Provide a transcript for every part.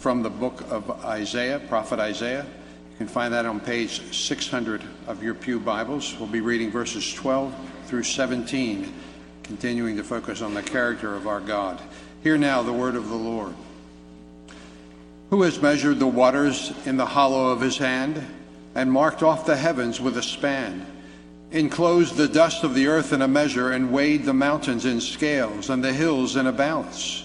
from the book of Isaiah, prophet Isaiah. You can find that on page 600 of your Pew Bibles. We'll be reading verses 12 through 17, continuing to focus on the character of our God. Hear now the word of the Lord. Who has measured the waters in the hollow of his hand and marked off the heavens with a span? enclosed the dust of the earth in a measure, and weighed the mountains in scales, and the hills in a balance?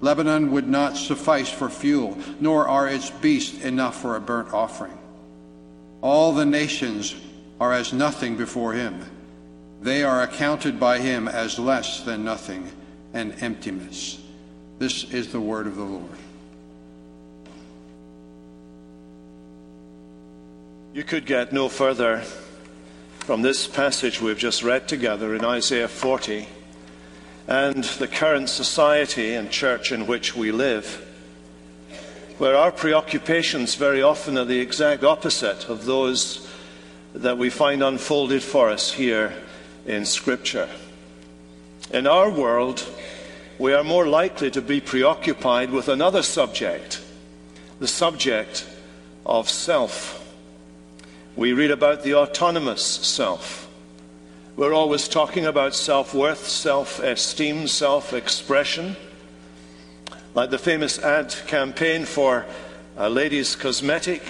Lebanon would not suffice for fuel, nor are its beasts enough for a burnt offering. All the nations are as nothing before him. They are accounted by him as less than nothing and emptiness. This is the word of the Lord. You could get no further from this passage we've just read together in Isaiah 40 and the current society and church in which we live, where our preoccupations very often are the exact opposite of those that we find unfolded for us here in Scripture. In our world, we are more likely to be preoccupied with another subject, the subject of self. We read about the autonomous self. We're always talking about self worth, self esteem, self expression. Like the famous ad campaign for a ladies' cosmetic,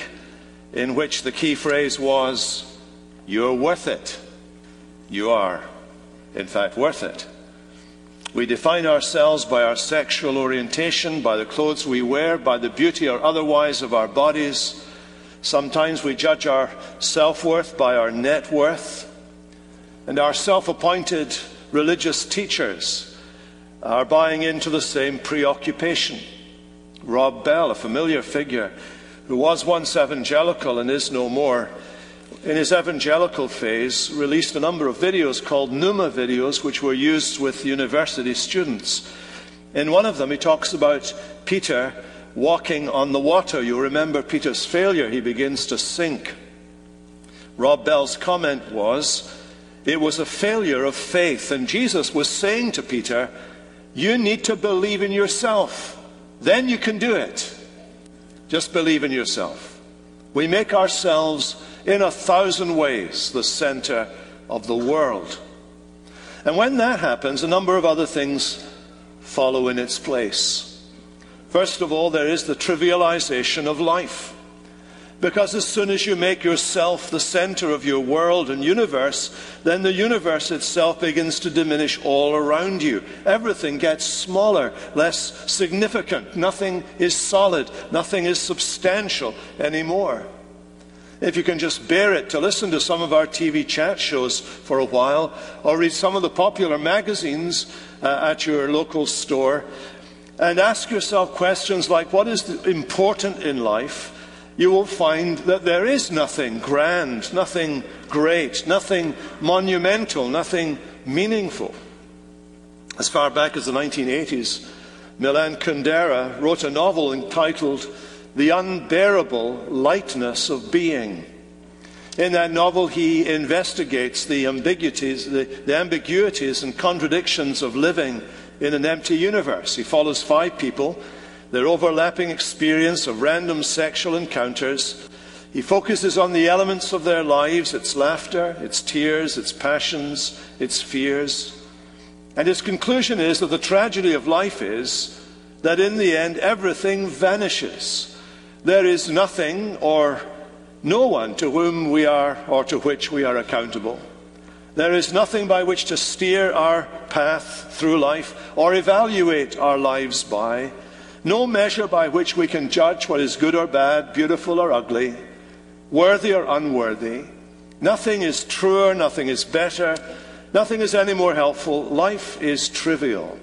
in which the key phrase was, You're worth it. You are, in fact, worth it. We define ourselves by our sexual orientation, by the clothes we wear, by the beauty or otherwise of our bodies. Sometimes we judge our self worth by our net worth. And our self appointed religious teachers are buying into the same preoccupation. Rob Bell, a familiar figure who was once evangelical and is no more, in his evangelical phase, released a number of videos called NOOMA videos, which were used with university students. In one of them, he talks about Peter walking on the water. You remember Peter's failure. He begins to sink. Rob Bell's comment was, it was a failure of faith. And Jesus was saying to Peter, You need to believe in yourself. Then you can do it. Just believe in yourself. We make ourselves, in a thousand ways, the center of the world. And when that happens, a number of other things follow in its place. First of all, there is the trivialization of life. Because as soon as you make yourself the center of your world and universe, then the universe itself begins to diminish all around you. Everything gets smaller, less significant. Nothing is solid, nothing is substantial anymore. If you can just bear it to listen to some of our TV chat shows for a while, or read some of the popular magazines uh, at your local store, and ask yourself questions like what is important in life, you will find that there is nothing grand, nothing great, nothing monumental, nothing meaningful. As far back as the 1980s, Milan Kundera wrote a novel entitled The Unbearable Lightness of Being. In that novel, he investigates the ambiguities, the, the ambiguities and contradictions of living in an empty universe. He follows five people, their overlapping experience of random sexual encounters. He focuses on the elements of their lives its laughter, its tears, its passions, its fears. And his conclusion is that the tragedy of life is that in the end everything vanishes. There is nothing or no one to whom we are or to which we are accountable. There is nothing by which to steer our path through life or evaluate our lives by. No measure by which we can judge what is good or bad, beautiful or ugly, worthy or unworthy. Nothing is truer, nothing is better, nothing is any more helpful. Life is trivial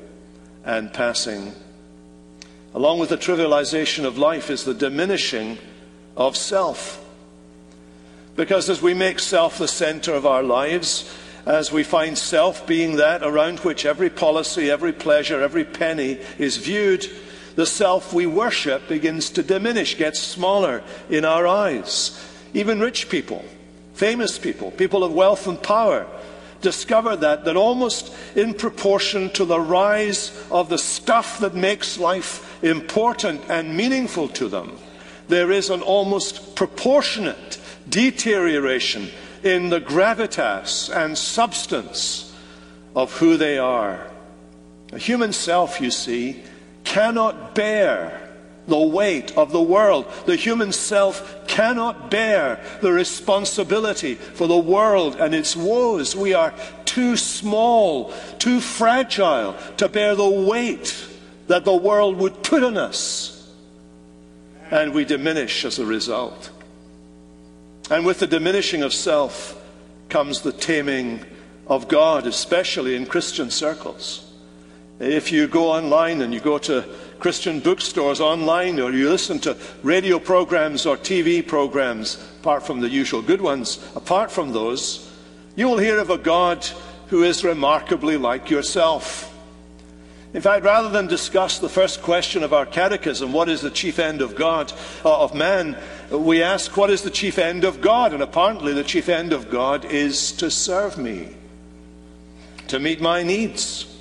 and passing. Along with the trivialization of life is the diminishing of self. Because as we make self the center of our lives, as we find self being that around which every policy, every pleasure, every penny is viewed, the self we worship begins to diminish, gets smaller in our eyes. Even rich people, famous people, people of wealth and power, discover that, that almost in proportion to the rise of the stuff that makes life important and meaningful to them, there is an almost proportionate deterioration in the gravitas and substance of who they are. A human self, you see, cannot bear the weight of the world. The human self cannot bear the responsibility for the world and its woes. We are too small, too fragile to bear the weight that the world would put on us. And we diminish as a result. And with the diminishing of self comes the taming of God, especially in Christian circles. If you go online and you go to Christian bookstores online or you listen to radio programs or TV programs, apart from the usual good ones, apart from those, you will hear of a God who is remarkably like yourself. In fact, rather than discuss the first question of our catechism, what is the chief end of God, uh, of man, we ask, what is the chief end of God? And apparently, the chief end of God is to serve me, to meet my needs.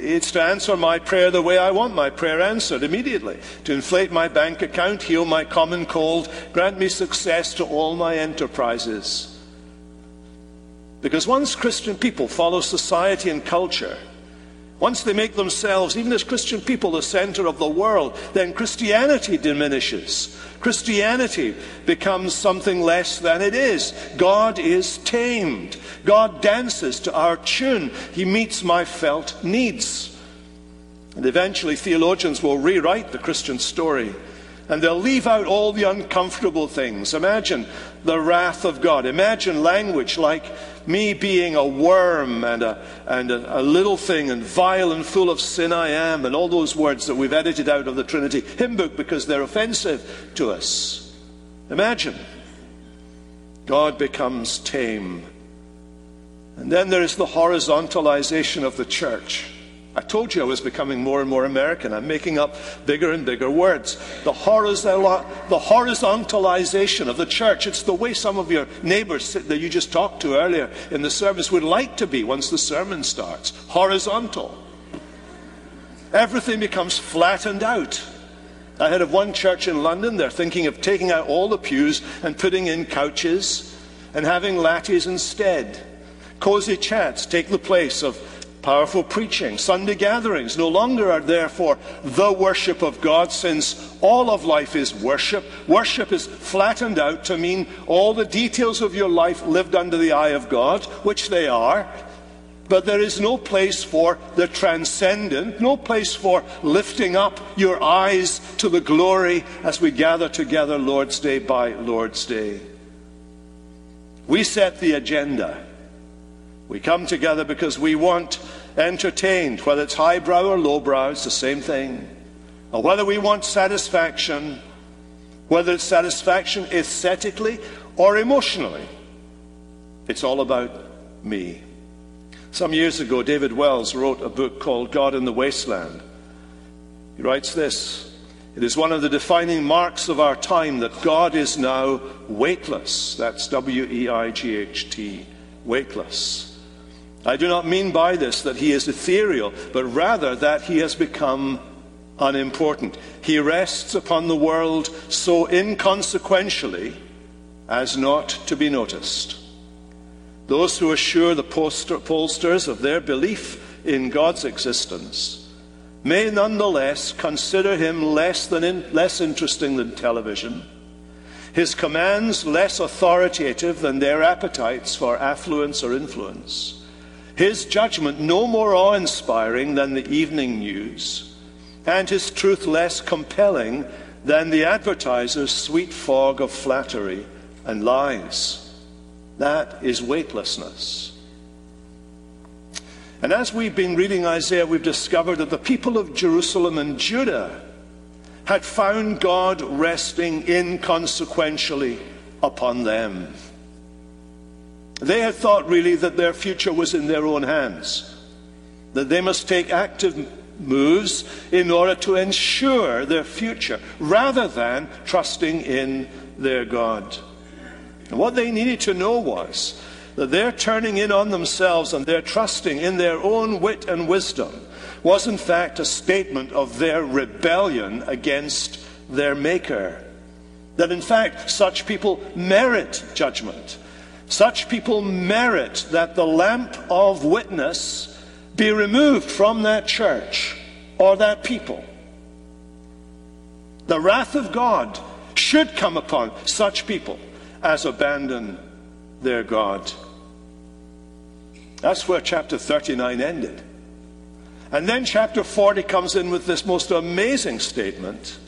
It's to answer my prayer the way I want my prayer answered immediately, to inflate my bank account, heal my common cold, grant me success to all my enterprises. Because once Christian people follow society and culture, once they make themselves, even as Christian people, the center of the world, then Christianity diminishes. Christianity becomes something less than it is. God is tamed. God dances to our tune. He meets my felt needs. And eventually, theologians will rewrite the Christian story and they'll leave out all the uncomfortable things. Imagine the wrath of God. Imagine language like me being a worm and, a, and a, a, little thing and vile and full of sin I am, and all those words that we've edited out of the Trinity hymn book because they're offensive to us. Imagine. God becomes tame. And then there is the horizontalization of the church. I told you I was becoming more and more American. I'm making up bigger and bigger words. The, the horizontalization of the church. It's the way some of your neighbors that you just talked to earlier in the service would like to be once the sermon starts. Horizontal. Everything becomes flattened out. I heard of one church in London, they're thinking of taking out all the pews and putting in couches and having lattice instead. Cozy chats take the place of Powerful preaching, Sunday gatherings no longer are therefore the worship of God, since all of life is worship. Worship is flattened out to mean all the details of your life lived under the eye of God, which they are. But there is no place for the transcendent, no place for lifting up your eyes to the glory as we gather together Lord's Day by Lord's Day. We set the agenda. We come together because we want entertained, whether it's highbrow or lowbrow, it's the same thing. Or whether we want satisfaction, whether it's satisfaction aesthetically or emotionally, it's all about me. Some years ago, David Wells wrote a book called God in the Wasteland. He writes this It is one of the defining marks of our time that God is now weightless. That's W E I G H T, weightless. I do not mean by this that he is ethereal, but rather that he has become unimportant. He rests upon the world so inconsequentially as not to be noticed. Those who assure the pollsters of their belief in God's existence may nonetheless consider him less, than in, less interesting than television, his commands less authoritative than their appetites for affluence or influence his judgment no more awe inspiring than the evening news, and his truth less compelling than the advertiser's sweet fog of flattery and lies. That is weightlessness. And as we've been reading Isaiah, we've discovered that the people of Jerusalem and Judah had found God resting inconsequentially upon them. They had thought really that their future was in their own hands, that they must take active moves in order to ensure their future rather than trusting in their God. And what they needed to know was that their turning in on themselves and their trusting in their own wit and wisdom was in fact a statement of their rebellion against their Maker. That in fact such people merit judgment such people merit that the lamp of witness be removed from that church or that people. The wrath of God should come upon such people as abandon their God. That's where chapter 39 ended. And then chapter 40 comes in with this most amazing statement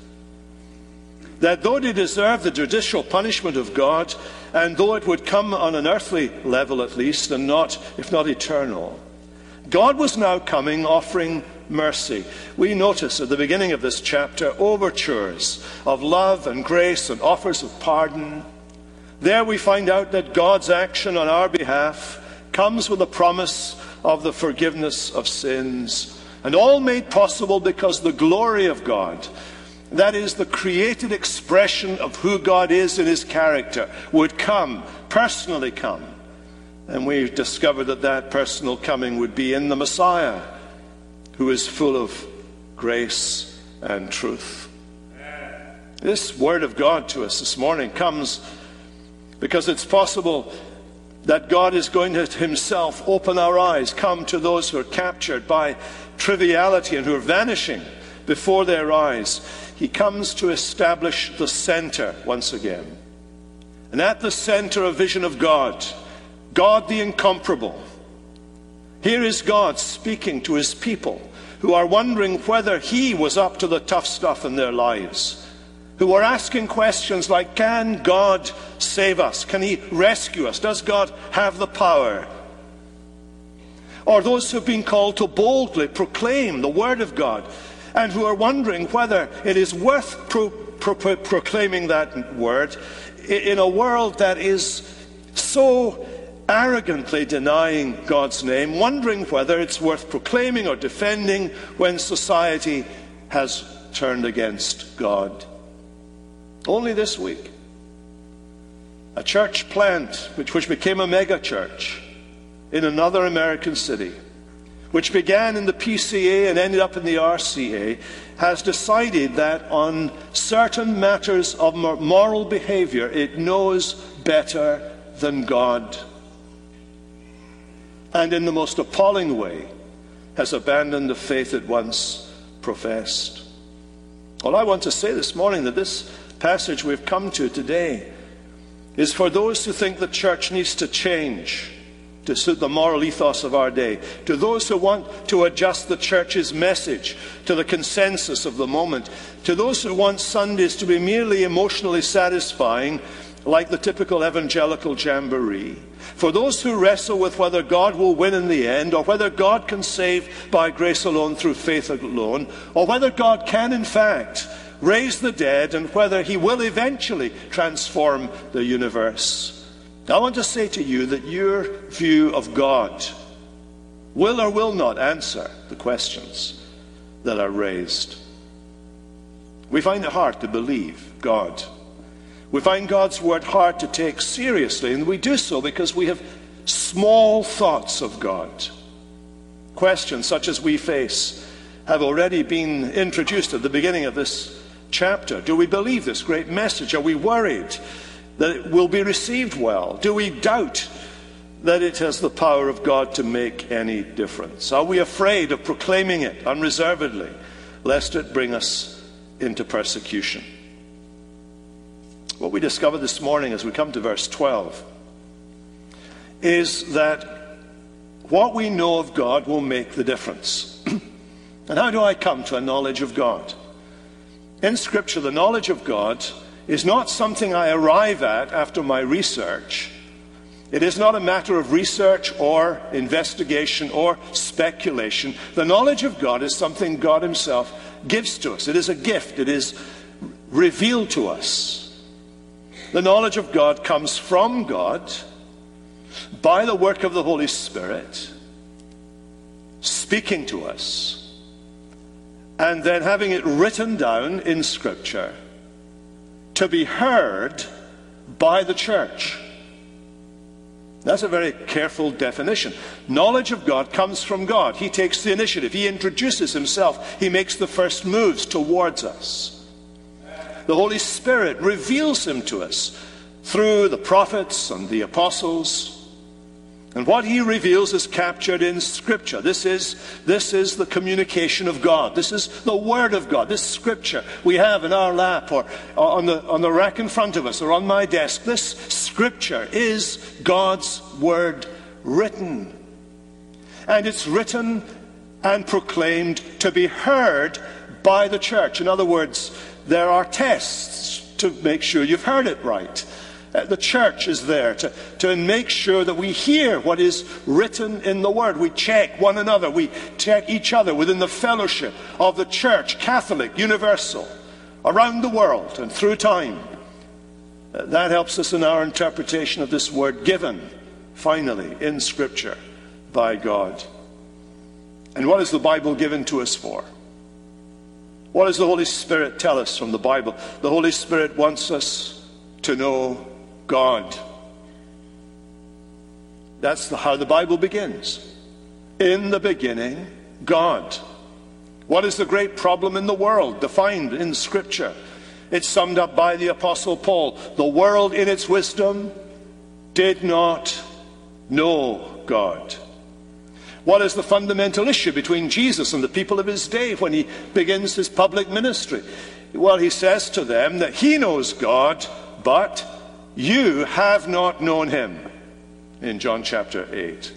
that though they deserve the judicial punishment of God, and though it would come on an earthly level at least, and not, if not eternal, God was now coming offering mercy. We notice at the beginning of this chapter overtures of love and grace and offers of pardon. There we find out that God's action on our behalf comes with a promise of the forgiveness of sins, and all made possible because the glory of God that is, the created expression of who God is in his character, would come, personally come. And we discovered that that personal coming would be in the Messiah, who is full of grace and truth. This word of God to us this morning comes because it's possible that God is going to Himself open our eyes, come to those who are captured by triviality and who are vanishing before their eyes he comes to establish the center once again. And at the center, a vision of God, God the incomparable. Here is God speaking to his people who are wondering whether he was up to the tough stuff in their lives, who are asking questions like Can God save us? Can he rescue us? Does God have the power? Or those who have been called to boldly proclaim the word of God and who are wondering whether it is worth pro- pro- proclaiming that word in a world that is so arrogantly denying God's name, wondering whether it's worth proclaiming or defending when society has turned against God. Only this week, a church plant which, which became a mega church in another American city which began in the PCA and ended up in the RCA, has decided that on certain matters of moral behavior, it knows better than God. And in the most appalling way, has abandoned the faith it once professed. Well, I want to say this morning that this passage we've come to today is for those who think the church needs to change to suit the moral ethos of our day, to those who want to adjust the church's message to the consensus of the moment, to those who want Sundays to be merely emotionally satisfying, like the typical evangelical jamboree, for those who wrestle with whether God will win in the end, or whether God can save by grace alone through faith alone, or whether God can, in fact, raise the dead, and whether he will eventually transform the universe. I want to say to you that your view of God will or will not answer the questions that are raised. We find it hard to believe God. We find God's word hard to take seriously, and we do so because we have small thoughts of God. Questions such as we face have already been introduced at the beginning of this chapter. Do we believe this great message? Are we worried that it will be received well? Do we doubt that it has the power of God to make any difference? Are we afraid of proclaiming it unreservedly, lest it bring us into persecution? What we discover this morning as we come to verse 12 is that what we know of God will make the difference. and how do I come to a knowledge of God? In Scripture, the knowledge of God is not something I arrive at after my research. It is not a matter of research or investigation or speculation. The knowledge of God is something God Himself gives to us. It is a gift, it is revealed to us. the knowledge of God comes from God by the work of the Holy Spirit, speaking to us, and then having it written down in Scripture to be heard by the church. That's a very careful definition. Knowledge of God comes from God. He takes the initiative. He introduces himself. He makes the first moves towards us. The Holy Spirit reveals him to us through the prophets and the apostles. And what he reveals is captured in Scripture. This is, this is the communication of God. This is the Word of God. This Scripture we have in our lap or on the, on the rack in front of us or on my desk. This Scripture is God's Word written. And it's written and proclaimed to be heard by the church. In other words, there are tests to make sure you've heard it right. Uh, the church is there to, to make sure that we hear what is written in the Word. We check one another. We check each other within the fellowship of the church, Catholic, universal, around the world and through time. Uh, that helps us in our interpretation of this Word given, finally, in Scripture by God. And what is the Bible given to us for? What does the Holy Spirit tell us from the Bible? The Holy Spirit wants us to know God. That's how the Bible begins. In the beginning, God. What is the great problem in the world defined in Scripture? It's summed up by the Apostle Paul. The world in its wisdom did not know God. What is the fundamental issue between Jesus and the people of his day when he begins his public ministry? Well, he says to them that he knows God, but you have not known him in John chapter 8.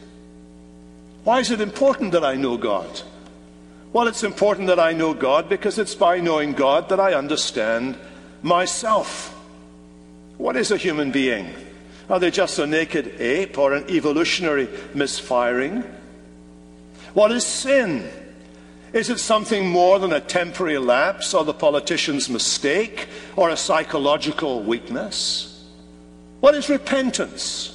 Why is it important that I know God? Well, it's important that I know God because it's by knowing God that I understand myself. What is a human being? Are they just a naked ape or an evolutionary misfiring? What is sin? Is it something more than a temporary lapse or the politician's mistake or a psychological weakness? What is repentance?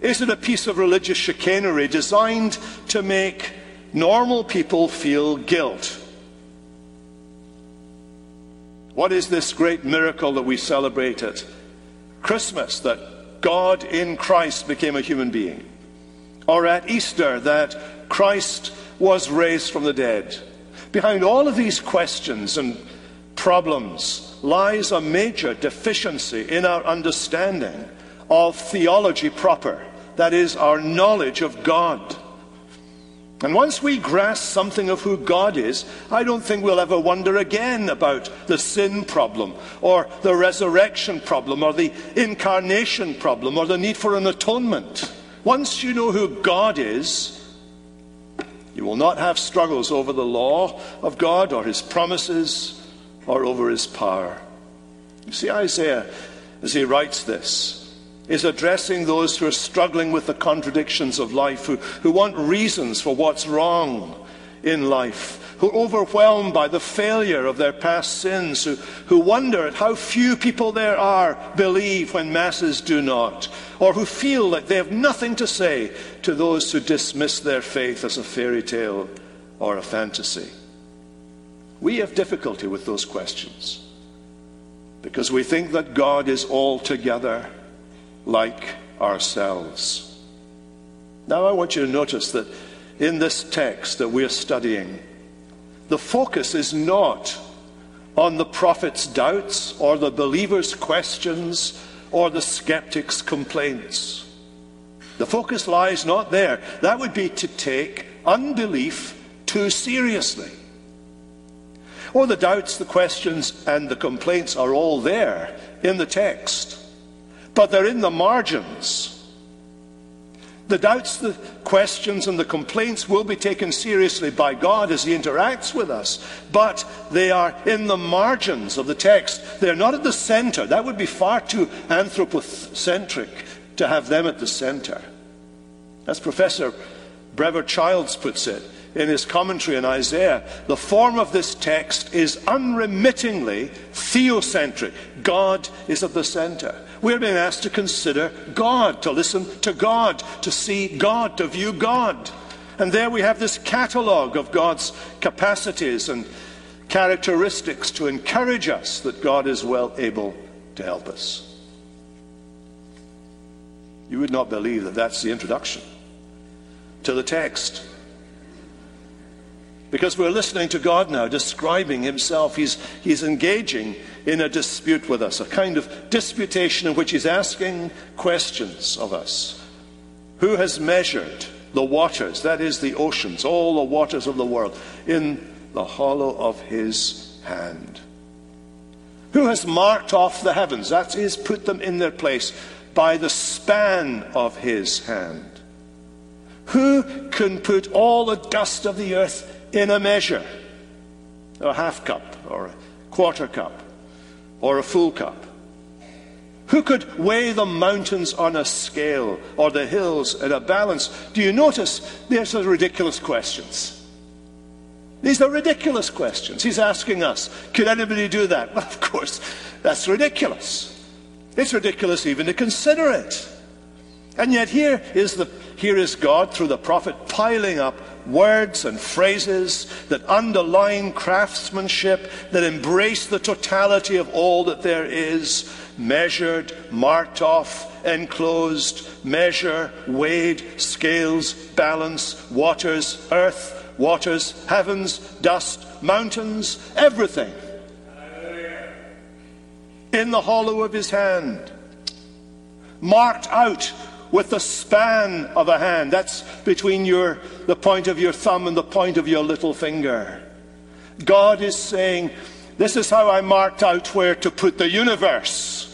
Is it a piece of religious chicanery designed to make normal people feel guilt? What is this great miracle that we celebrate at Christmas that God in Christ became a human being? Or at Easter that Christ was raised from the dead? Behind all of these questions and problems, lies a major deficiency in our understanding of theology proper, that is, our knowledge of God. And once we grasp something of who God is, I don't think we'll ever wonder again about the sin problem, or the resurrection problem, or the incarnation problem, or the need for an atonement. Once you know who God is, you will not have struggles over the law of God or his promises or over his power. You see, Isaiah, as he writes this, is addressing those who are struggling with the contradictions of life, who, who want reasons for what's wrong in life, who are overwhelmed by the failure of their past sins, who, who wonder at how few people there are believe when masses do not, or who feel that they have nothing to say to those who dismiss their faith as a fairy tale or a fantasy. We have difficulty with those questions because we think that God is altogether like ourselves. Now, I want you to notice that in this text that we're studying, the focus is not on the prophet's doubts or the believer's questions or the skeptic's complaints. The focus lies not there. That would be to take unbelief too seriously. Or the doubts, the questions, and the complaints are all there in the text, but they're in the margins. The doubts, the questions, and the complaints will be taken seriously by God as He interacts with us, but they are in the margins of the text. They're not at the center. That would be far too anthropocentric to have them at the center. As Professor Brevard Childs puts it, in his commentary on Isaiah, the form of this text is unremittingly theocentric. God is at the center. We're being asked to consider God, to listen to God, to see God, to view God. And there we have this catalogue of God's capacities and characteristics to encourage us that God is well able to help us. You would not believe that that's the introduction to the text. Because we're listening to God now describing himself. He's, he's engaging in a dispute with us, a kind of disputation in which he's asking questions of us. Who has measured the waters, that is, the oceans, all the waters of the world, in the hollow of his hand? Who has marked off the heavens, that is, put them in their place by the span of his hand? Who can put all the dust of the earth in a measure? A half cup, or a quarter cup, or a full cup? Who could weigh the mountains on a scale or the hills in a balance? Do you notice these are ridiculous questions? These are ridiculous questions. He's asking us, could anybody do that? Well, of course, that's ridiculous. It's ridiculous even to consider it. And yet here is the here is God, through the prophet, piling up words and phrases that underline craftsmanship, that embrace the totality of all that there is measured, marked off, enclosed, measure, weighed, scales, balance, waters, earth, waters, heavens, dust, mountains, everything. In the hollow of his hand, marked out with the span of a hand. That's between your, the point of your thumb and the point of your little finger. God is saying, This is how I marked out where to put the universe.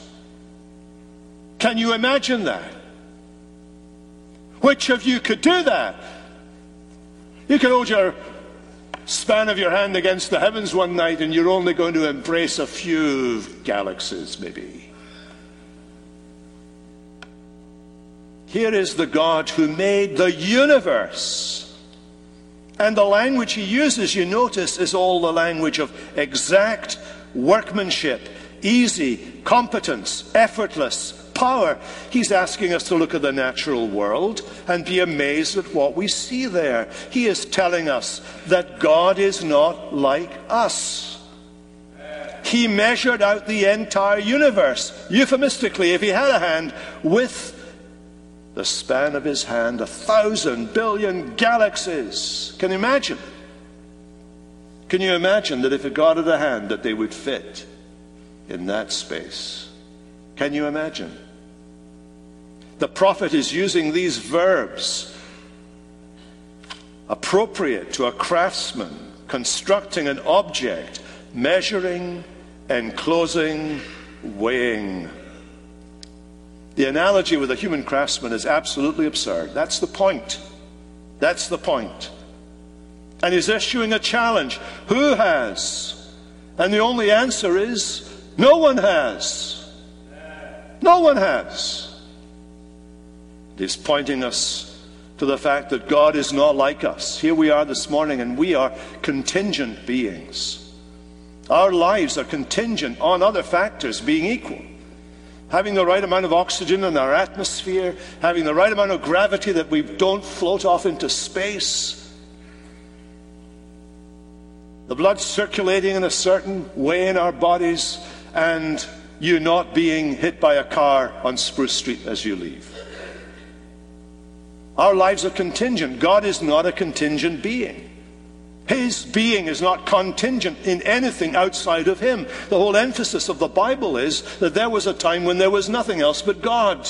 Can you imagine that? Which of you could do that? You could hold your span of your hand against the heavens one night and you're only going to embrace a few galaxies, maybe. Here is the God who made the universe. And the language he uses, you notice, is all the language of exact workmanship, easy, competence, effortless, power. He's asking us to look at the natural world and be amazed at what we see there. He is telling us that God is not like us. He measured out the entire universe, euphemistically, if he had a hand, with the span of his hand, a thousand billion galaxies. Can you imagine? Can you imagine that if a God had a hand, that they would fit in that space? Can you imagine? The prophet is using these verbs appropriate to a craftsman constructing an object, measuring, enclosing, weighing. The analogy with a human craftsman is absolutely absurd. That's the point. That's the point. And he's issuing a challenge. Who has? And the only answer is no one has. No one has. He's pointing us to the fact that God is not like us. Here we are this morning, and we are contingent beings. Our lives are contingent on other factors being equal having the right amount of oxygen in our atmosphere, having the right amount of gravity that we don't float off into space, the blood circulating in a certain way in our bodies, and you not being hit by a car on Spruce Street as you leave. Our lives are contingent. God is not a contingent being. His being is not contingent in anything outside of Him. The whole emphasis of the Bible is that there was a time when there was nothing else but God.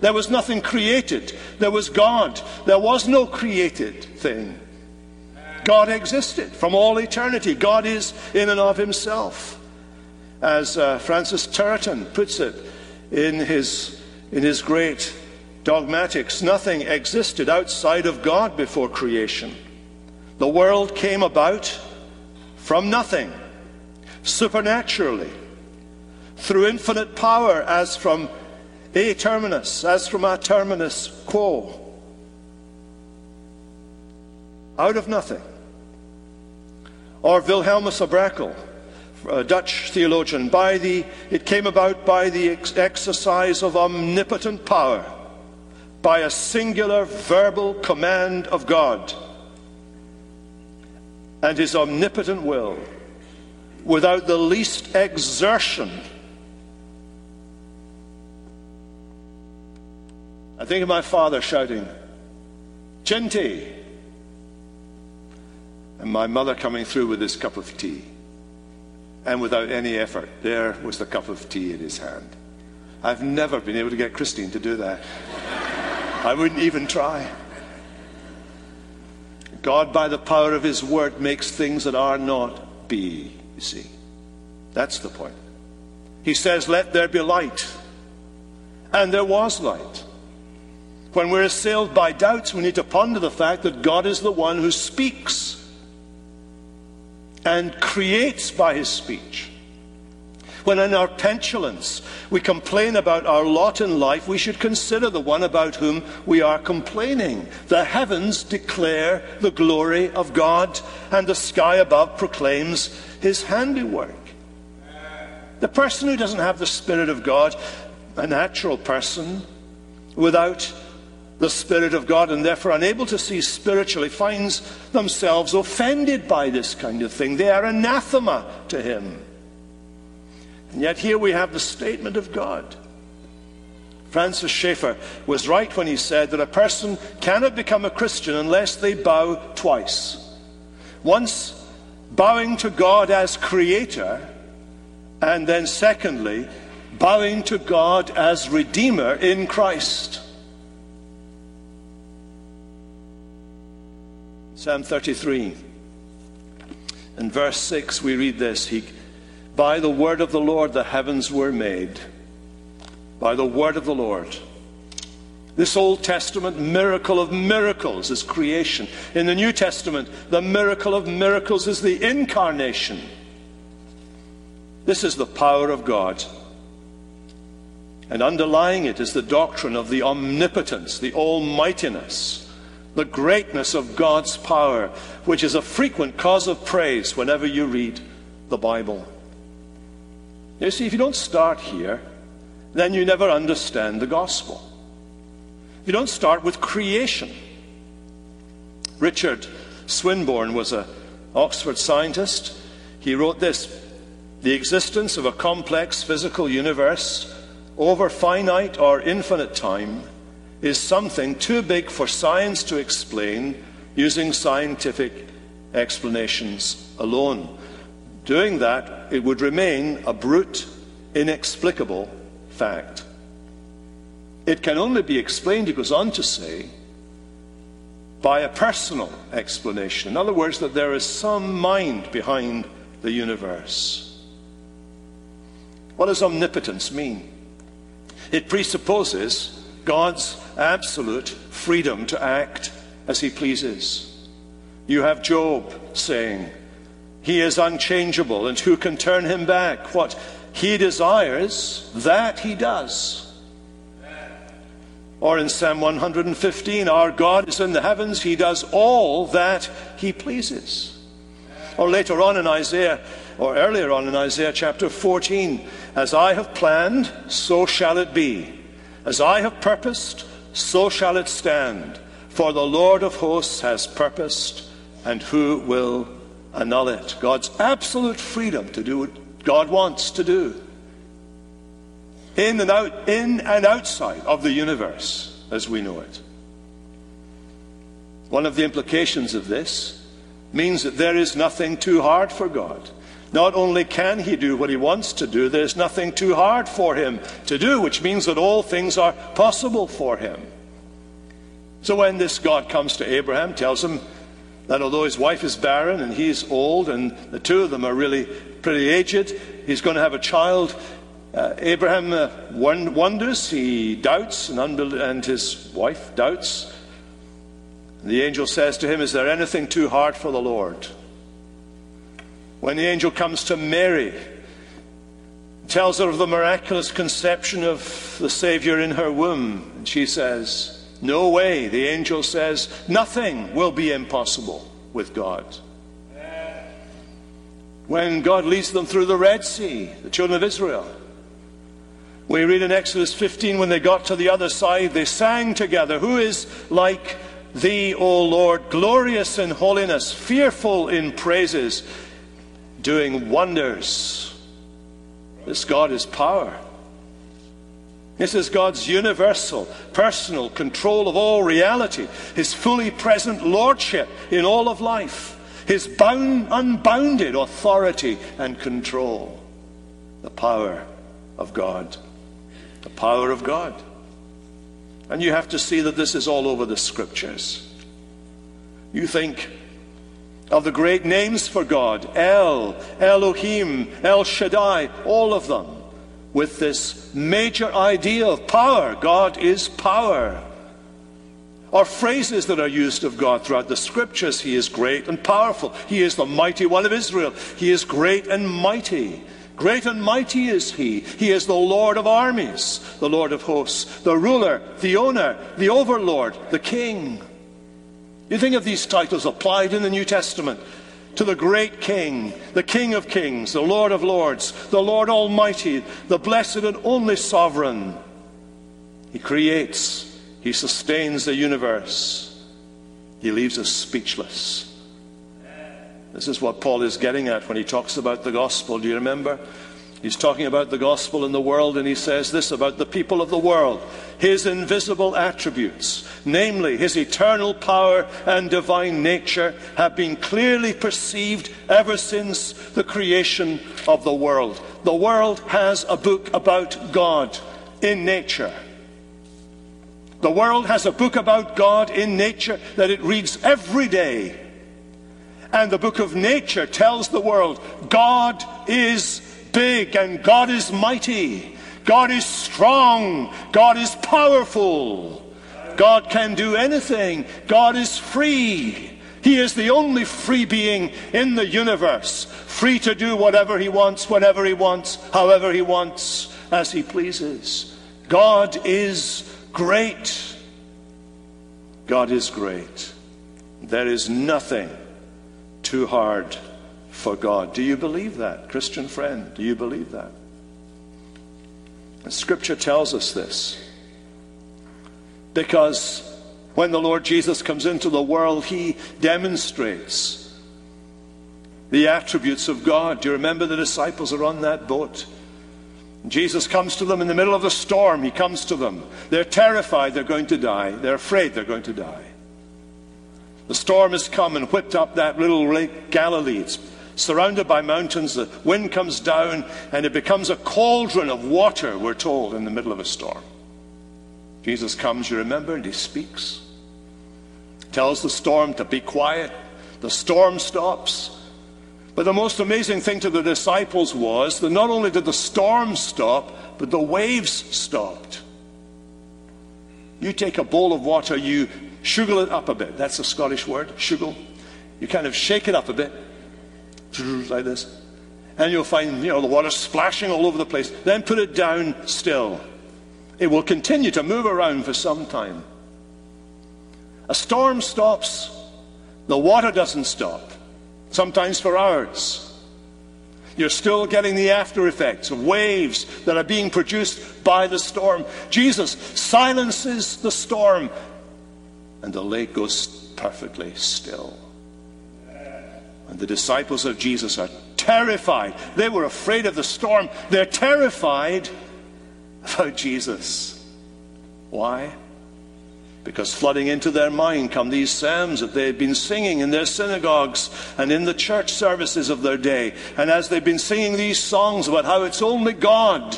There was nothing created. There was God. There was no created thing. God existed from all eternity. God is in and of Himself. As uh, Francis Turretin puts it in his, in his great dogmatics, nothing existed outside of God before creation. The world came about from nothing, supernaturally, through infinite power, as from a terminus, as from a terminus quo. out of nothing. Or Wilhelmus of a Dutch theologian, by the, it came about by the ex- exercise of omnipotent power, by a singular verbal command of God and his omnipotent will, without the least exertion. I think of my father shouting, Chinty! And my mother coming through with this cup of tea. And without any effort, there was the cup of tea in his hand. I've never been able to get Christine to do that. I wouldn't even try. God, by the power of His word, makes things that are not be, you see. That's the point. He says, Let there be light. And there was light. When we're assailed by doubts, we need to ponder the fact that God is the one who speaks and creates by his speech. When in our petulance we complain about our lot in life, we should consider the one about whom we are complaining. The heavens declare the glory of God, and the sky above proclaims his handiwork. The person who doesn't have the Spirit of God, a natural person, without the Spirit of God and therefore unable to see spiritually finds themselves offended by this kind of thing. They are anathema to Him. And yet here we have the statement of God. Francis Schaeffer was right when he said that a person cannot become a Christian unless they bow twice. Once bowing to God as Creator, and then secondly, bowing to God as Redeemer in Christ. Psalm 33. In verse 6, we read this he, By the word of the Lord the heavens were made. By the word of the Lord. This Old Testament miracle of miracles is creation. In the New Testament, the miracle of miracles is the incarnation. This is the power of God. And underlying it is the doctrine of the omnipotence, the almightiness the greatness of God's power, which is a frequent cause of praise whenever you read the Bible. You see, if you don't start here, then you never understand the gospel. If you don't start with creation. Richard Swinburne was an Oxford scientist. He wrote this The existence of a complex physical universe over finite or infinite time is something too big for science to explain using scientific explanations alone. Doing that, it would remain a brute, inexplicable fact. It can only be explained, he goes on to say, by a personal explanation. In other words, that there is some mind behind the universe. What does omnipotence mean? It presupposes God's absolute freedom to act as he pleases. You have Job saying, He is unchangeable, and who can turn him back? What he desires, that he does. Or in Psalm 115, Our God is in the heavens, he does all that he pleases. Or later on in Isaiah, or earlier on in Isaiah chapter 14, As I have planned, so shall it be. As I have purposed, so shall it stand. For the Lord of hosts has purposed, and who will annul it? God's absolute freedom to do what God wants to do. In and out, in and outside of the universe as we know it. One of the implications of this means that there is nothing too hard for God. Not only can he do what he wants to do, there's nothing too hard for him to do, which means that all things are possible for him. So when this God comes to Abraham, tells him that although his wife is barren and he's old and the two of them are really pretty aged, he's going to have a child. Uh, Abraham uh, wonders, he doubts, and, unbel- and his wife doubts. The angel says to him, Is there anything too hard for the Lord? When the angel comes to Mary, tells her of the miraculous conception of the Savior in her womb, and she says, No way, the angel says, nothing will be impossible with God. When God leads them through the Red Sea, the children of Israel, we read in Exodus 15 when they got to the other side, they sang together, Who is like thee, O Lord, glorious in holiness, fearful in praises, doing wonders? This God is power. This is God's universal, personal control of all reality, His fully present lordship in all of life, His bound, unbounded authority and control. The power of God. The power of God. And you have to see that this is all over the scriptures. You think of the great names for God El, Elohim, El Shaddai, all of them with this major idea of power. God is power. Or phrases that are used of God throughout the scriptures. He is great and powerful. He is the mighty one of Israel. He is great and mighty. Great and mighty is he. He is the Lord of armies, the Lord of hosts, the ruler, the owner, the overlord, the king. You think of these titles applied in the New Testament to the great King, the King of kings, the Lord of lords, the Lord Almighty, the blessed and only sovereign. He creates, He sustains the universe, He leaves us speechless. This is what Paul is getting at when he talks about the gospel. Do you remember? He's talking about the gospel in the world, and he says this about the people of the world his invisible attributes, namely his eternal power and divine nature, have been clearly perceived ever since the creation of the world. The world has a book about God in nature. The world has a book about God in nature that it reads every day. And the book of nature tells the world God is big and God is mighty. God is strong. God is powerful. God can do anything. God is free. He is the only free being in the universe, free to do whatever he wants, whenever he wants, however he wants, as he pleases. God is great. God is great. There is nothing too hard for God. Do you believe that, Christian friend? Do you believe that? And Scripture tells us this. Because when the Lord Jesus comes into the world, he demonstrates the attributes of God. Do you remember the disciples are on that boat? Jesus comes to them in the middle of a storm. He comes to them. They're terrified they're going to die. They're afraid they're going to die. The storm has come and whipped up that little lake Galilee. It's surrounded by mountains. The wind comes down, and it becomes a cauldron of water, we're told, in the middle of a storm. Jesus comes, you remember, and he speaks. Tells the storm to be quiet. The storm stops. But the most amazing thing to the disciples was that not only did the storm stop, but the waves stopped. You take a bowl of water, you sugar it up a bit. That's a Scottish word, sugar. You kind of shake it up a bit, like this. And you'll find, you know, the water splashing all over the place. Then put it down still. It will continue to move around for some time. A storm stops, the water doesn't stop, sometimes for hours. You're still getting the after effects of waves that are being produced by the storm. Jesus silences the storm, and the lake goes perfectly still. And the disciples of Jesus are terrified. They were afraid of the storm. They're terrified about Jesus. Why? Because flooding into their mind come these psalms that they had been singing in their synagogues and in the church services of their day. And as they've been singing these songs about how it's only God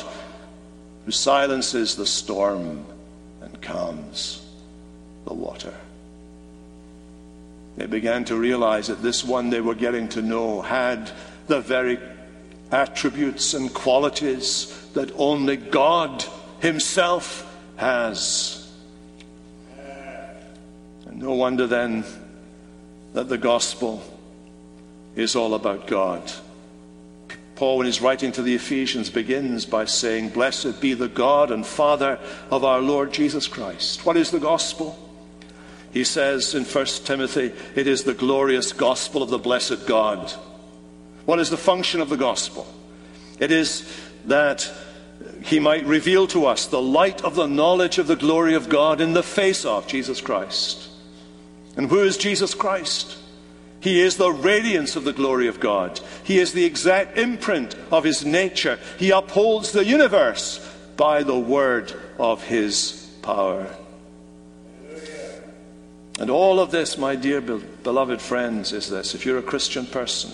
who silences the storm and calms the water. They began to realize that this one they were getting to know had the very attributes and qualities that only God Himself has. And no wonder then that the gospel is all about God. Paul, when he's writing to the Ephesians, begins by saying, Blessed be the God and Father of our Lord Jesus Christ. What is the gospel? He says in 1 Timothy, it is the glorious gospel of the blessed God. What is the function of the gospel? It is that he might reveal to us the light of the knowledge of the glory of God in the face of Jesus Christ. And who is Jesus Christ? He is the radiance of the glory of God. He is the exact imprint of his nature. He upholds the universe by the word of his power. And all of this, my dear beloved friends, is this. If you're a Christian person,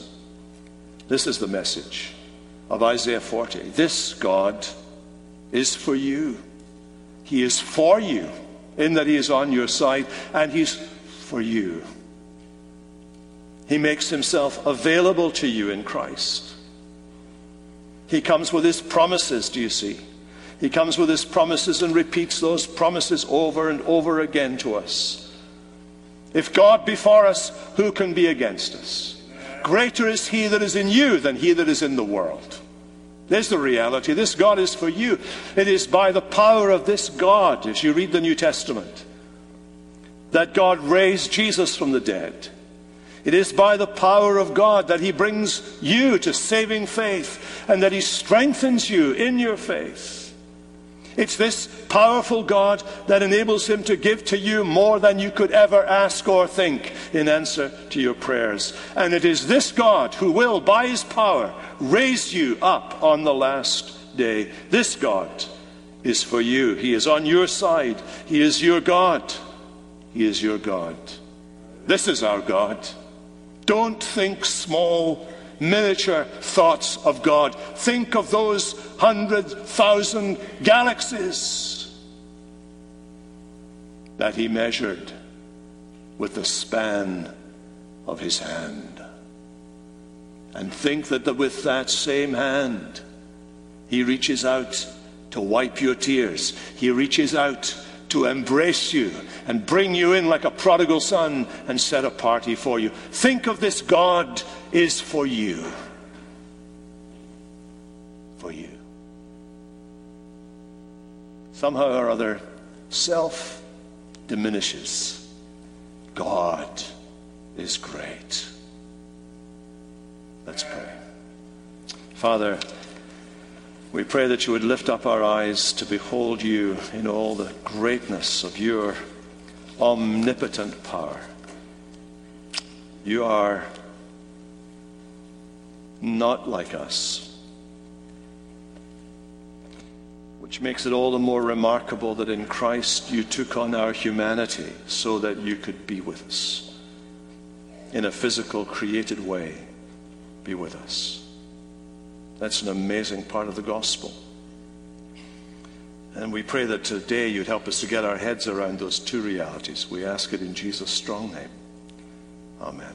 this is the message of Isaiah 40. This God is for you. He is for you in that He is on your side, and He's for you. He makes himself available to you in Christ. He comes with his promises, do you see? He comes with his promises and repeats those promises over and over again to us. If God be for us, who can be against us? Greater is he that is in you than he that is in the world. There's the reality. This God is for you. It is by the power of this God, as you read the New Testament, that God raised Jesus from the dead. It is by the power of God that He brings you to saving faith and that He strengthens you in your faith. It's this powerful God that enables Him to give to you more than you could ever ask or think in answer to your prayers. And it is this God who will, by His power, raise you up on the last day. This God is for you. He is on your side. He is your God. He is your God. This is our God. Don't think small, miniature thoughts of God. Think of those hundred thousand galaxies that He measured with the span of His hand. And think that with that same hand, He reaches out to wipe your tears. He reaches out to embrace you and bring you in like a prodigal son and set a party for you. Think of this God is for you. For you. Somehow or other, self diminishes. God is great. Let's pray. Father, we pray that you would lift up our eyes to behold you in all the greatness of your omnipotent power. You are not like us, which makes it all the more remarkable that in Christ you took on our humanity so that you could be with us in a physical, created way. Be with us. That's an amazing part of the gospel. And we pray that today you'd help us to get our heads around those two realities. We ask it in Jesus' strong name. Amen.